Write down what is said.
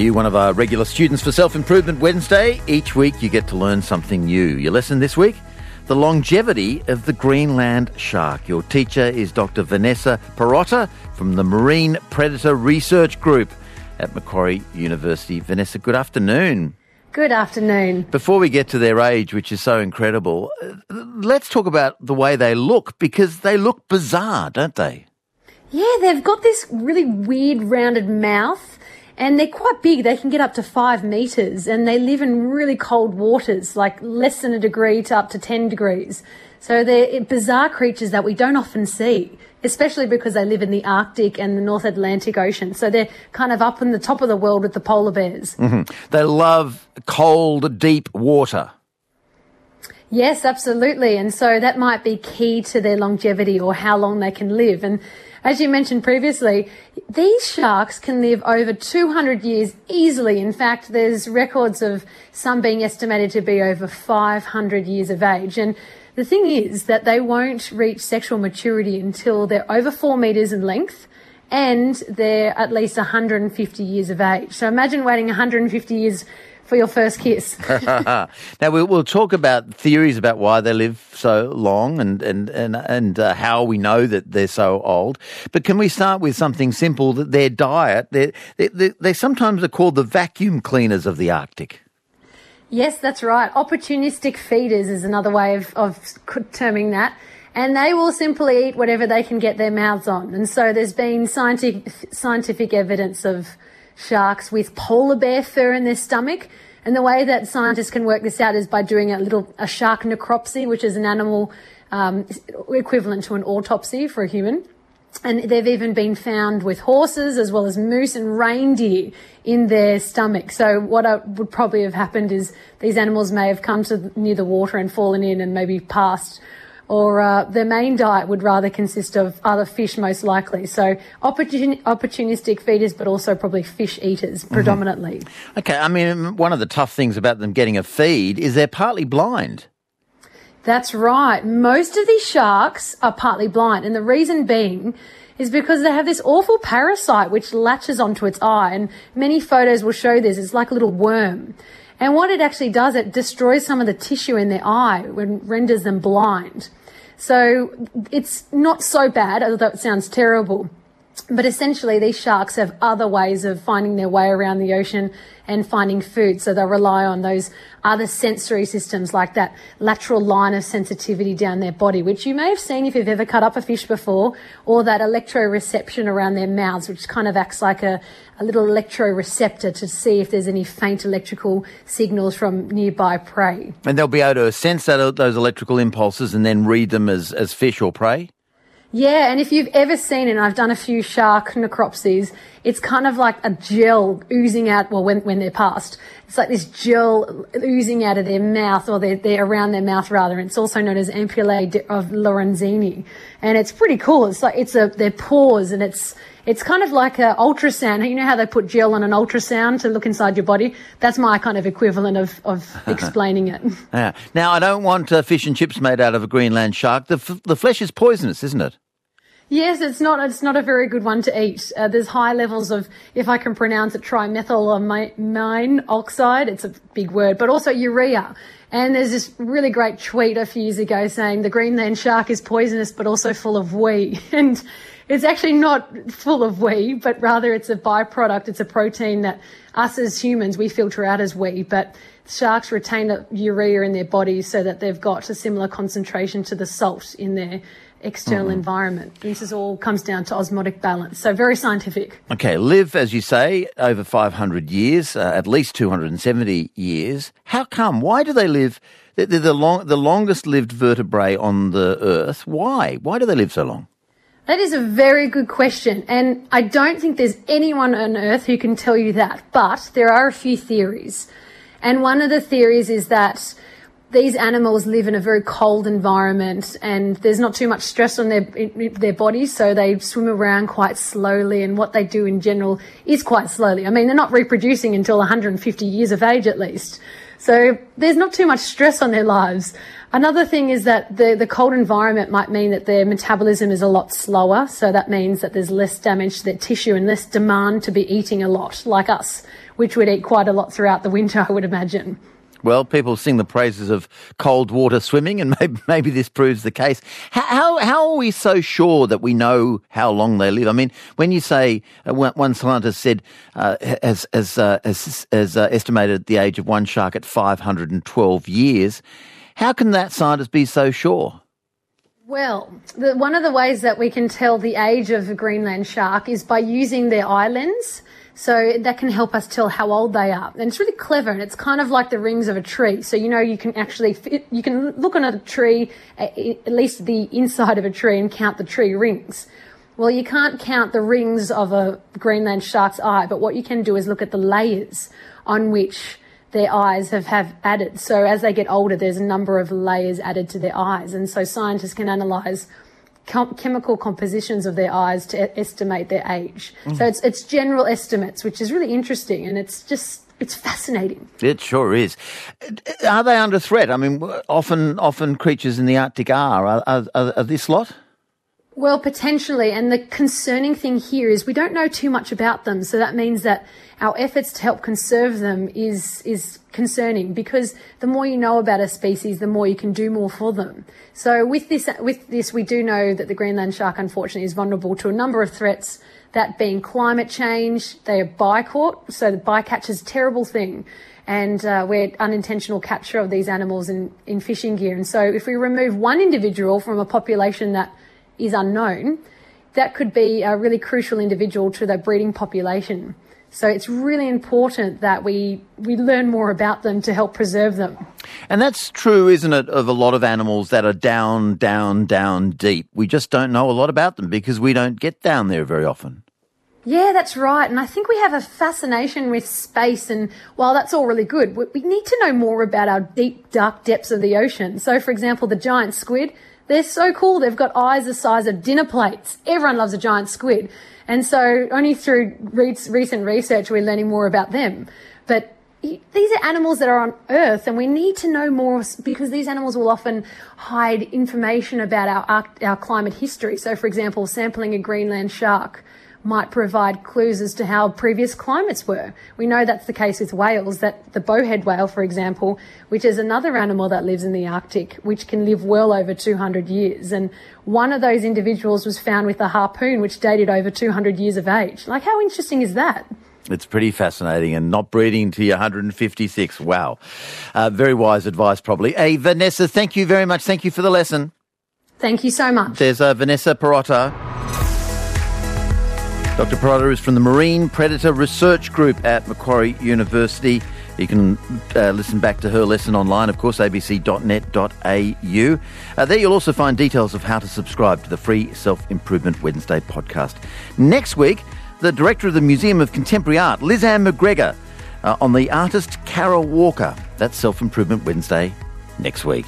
you one of our regular students for Self Improvement Wednesday? Each week you get to learn something new. Your lesson this week? The longevity of the Greenland shark. Your teacher is Dr. Vanessa Pirotta from the Marine Predator Research Group at Macquarie University. Vanessa, good afternoon. Good afternoon. Before we get to their age, which is so incredible, let's talk about the way they look because they look bizarre, don't they? Yeah, they've got this really weird rounded mouth and they're quite big. They can get up to five meters and they live in really cold waters, like less than a degree to up to 10 degrees. So they're bizarre creatures that we don't often see, especially because they live in the Arctic and the North Atlantic Ocean. So they're kind of up in the top of the world with the polar bears. Mm-hmm. They love cold, deep water. Yes, absolutely. And so that might be key to their longevity or how long they can live. And as you mentioned previously, these sharks can live over 200 years easily. In fact, there's records of some being estimated to be over 500 years of age. And the thing is that they won't reach sexual maturity until they're over four meters in length and they're at least 150 years of age. So imagine waiting 150 years for your first kiss. now we'll, we'll, talk about theories about why they live so long and and and and uh, how we know that they're so old. But can we start with something simple? That their diet, they they they sometimes are called the vacuum cleaners of the Arctic. Yes, that's right. Opportunistic feeders is another way of, of terming that. And they will simply eat whatever they can get their mouths on. And so there's been scientific, scientific evidence of sharks with polar bear fur in their stomach. And the way that scientists can work this out is by doing a little a shark necropsy, which is an animal um, equivalent to an autopsy for a human. And they've even been found with horses as well as moose and reindeer in their stomach. So what would probably have happened is these animals may have come to near the water and fallen in and maybe passed or uh, their main diet would rather consist of other fish, most likely. So opportun- opportunistic feeders, but also probably fish eaters mm-hmm. predominantly. Mm-hmm. Okay, I mean, one of the tough things about them getting a feed is they're partly blind. That's right. Most of these sharks are partly blind, and the reason being is because they have this awful parasite which latches onto its eye, and many photos will show this. It's like a little worm. And what it actually does, it destroys some of the tissue in their eye and renders them blind. So it's not so bad, although it sounds terrible. But essentially, these sharks have other ways of finding their way around the ocean and finding food. So they'll rely on those other sensory systems like that lateral line of sensitivity down their body, which you may have seen if you've ever cut up a fish before, or that electroreception around their mouths, which kind of acts like a, a little electroreceptor to see if there's any faint electrical signals from nearby prey. And they'll be able to sense that, uh, those electrical impulses and then read them as, as fish or prey? Yeah, and if you've ever seen it, and I've done a few shark necropsies, it's kind of like a gel oozing out, well, when, when they're passed, it's like this gel oozing out of their mouth, or they're, they're around their mouth rather. It's also known as ampullae of Lorenzini. And it's pretty cool. It's like, it's a, their pores, and it's, it's kind of like an ultrasound. You know how they put gel on an ultrasound to look inside your body? That's my kind of equivalent of, of explaining it. Yeah. Now, I don't want uh, fish and chips made out of a Greenland shark. The, f- the flesh is poisonous, isn't it? Yes, it's not. It's not a very good one to eat. Uh, there's high levels of, if I can pronounce it, trimethylamine oxide. It's a big word, but also urea. And there's this really great tweet a few years ago saying the Greenland shark is poisonous, but also full of wee. And it's actually not full of wee, but rather it's a byproduct. It's a protein that us as humans we filter out as wee, but sharks retain the urea in their bodies so that they've got a similar concentration to the salt in their external mm-hmm. environment. This is all comes down to osmotic balance. So very scientific. Okay, live as you say over 500 years, uh, at least 270 years. How come? Why do they live? They're the long, the longest lived vertebrae on the earth. Why? Why do they live so long? That is a very good question, and I don't think there's anyone on earth who can tell you that. But there are a few theories, and one of the theories is that these animals live in a very cold environment and there's not too much stress on their their bodies so they swim around quite slowly and what they do in general is quite slowly i mean they're not reproducing until 150 years of age at least So there's not too much stress on their lives. Another thing is that the, the cold environment might mean that their metabolism is a lot slower. So that means that there's less damage to their tissue and less demand to be eating a lot, like us, which would eat quite a lot throughout the winter, I would imagine. Well, people sing the praises of cold water swimming, and maybe, maybe this proves the case. How, how are we so sure that we know how long they live? I mean, when you say uh, one scientist said uh, has has uh, has, has uh, estimated the age of one shark at 512 years, how can that scientist be so sure? Well, the, one of the ways that we can tell the age of a Greenland shark is by using their eye lens. So that can help us tell how old they are. And it's really clever and it's kind of like the rings of a tree. So, you know, you can actually, you can look on a tree, at least the inside of a tree and count the tree rings. Well, you can't count the rings of a Greenland shark's eye, but what you can do is look at the layers on which their eyes have, have added. So as they get older, there's a number of layers added to their eyes. And so scientists can analyze com- chemical compositions of their eyes to estimate their age. Mm. So it's it's general estimates, which is really interesting, and it's just it's fascinating. It sure is. Are they under threat? I mean, often often creatures in the Arctic are. Are, are, are this lot? Well, potentially. And the concerning thing here is we don't know too much about them. So that means that our efforts to help conserve them is, is concerning because the more you know about a species, the more you can do more for them. So with this, with this, we do know that the Greenland shark, unfortunately, is vulnerable to a number of threats. That being climate change, they are bycaught. So the bycatch is a terrible thing. And uh, we're unintentional capture of these animals in, in fishing gear. And so if we remove one individual from a population that is unknown, that could be a really crucial individual to the breeding population. So it's really important that we, we learn more about them to help preserve them. And that's true, isn't it, of a lot of animals that are down, down, down deep. We just don't know a lot about them because we don't get down there very often. Yeah, that's right. And I think we have a fascination with space. And while that's all really good, we need to know more about our deep, dark depths of the ocean. So, for example, the giant squid, they're so cool. They've got eyes the size of dinner plates. Everyone loves a giant squid. And so only through re- recent research we're learning more about them. But these are animals that are on Earth, and we need to know more because these animals will often hide information about our, our climate history. So, for example, sampling a Greenland shark might provide clues as to how previous climates were. We know that's the case with whales, that the bowhead whale, for example, which is another animal that lives in the Arctic, which can live well over 200 years. And one of those individuals was found with a harpoon, which dated over 200 years of age. Like, how interesting is that? It's pretty fascinating and not breeding to your 156. Wow. Uh, very wise advice, probably. Hey, Vanessa, thank you very much. Thank you for the lesson. Thank you so much. There's uh, Vanessa Pirotta. Dr. Pirotta is from the Marine Predator Research Group at Macquarie University. You can uh, listen back to her lesson online, of course, abc.net.au. Uh, there you'll also find details of how to subscribe to the free Self Improvement Wednesday podcast. Next week, the director of the Museum of Contemporary Art, Liz Ann Macgregor, uh, on the artist Carol Walker. That's Self Improvement Wednesday next week.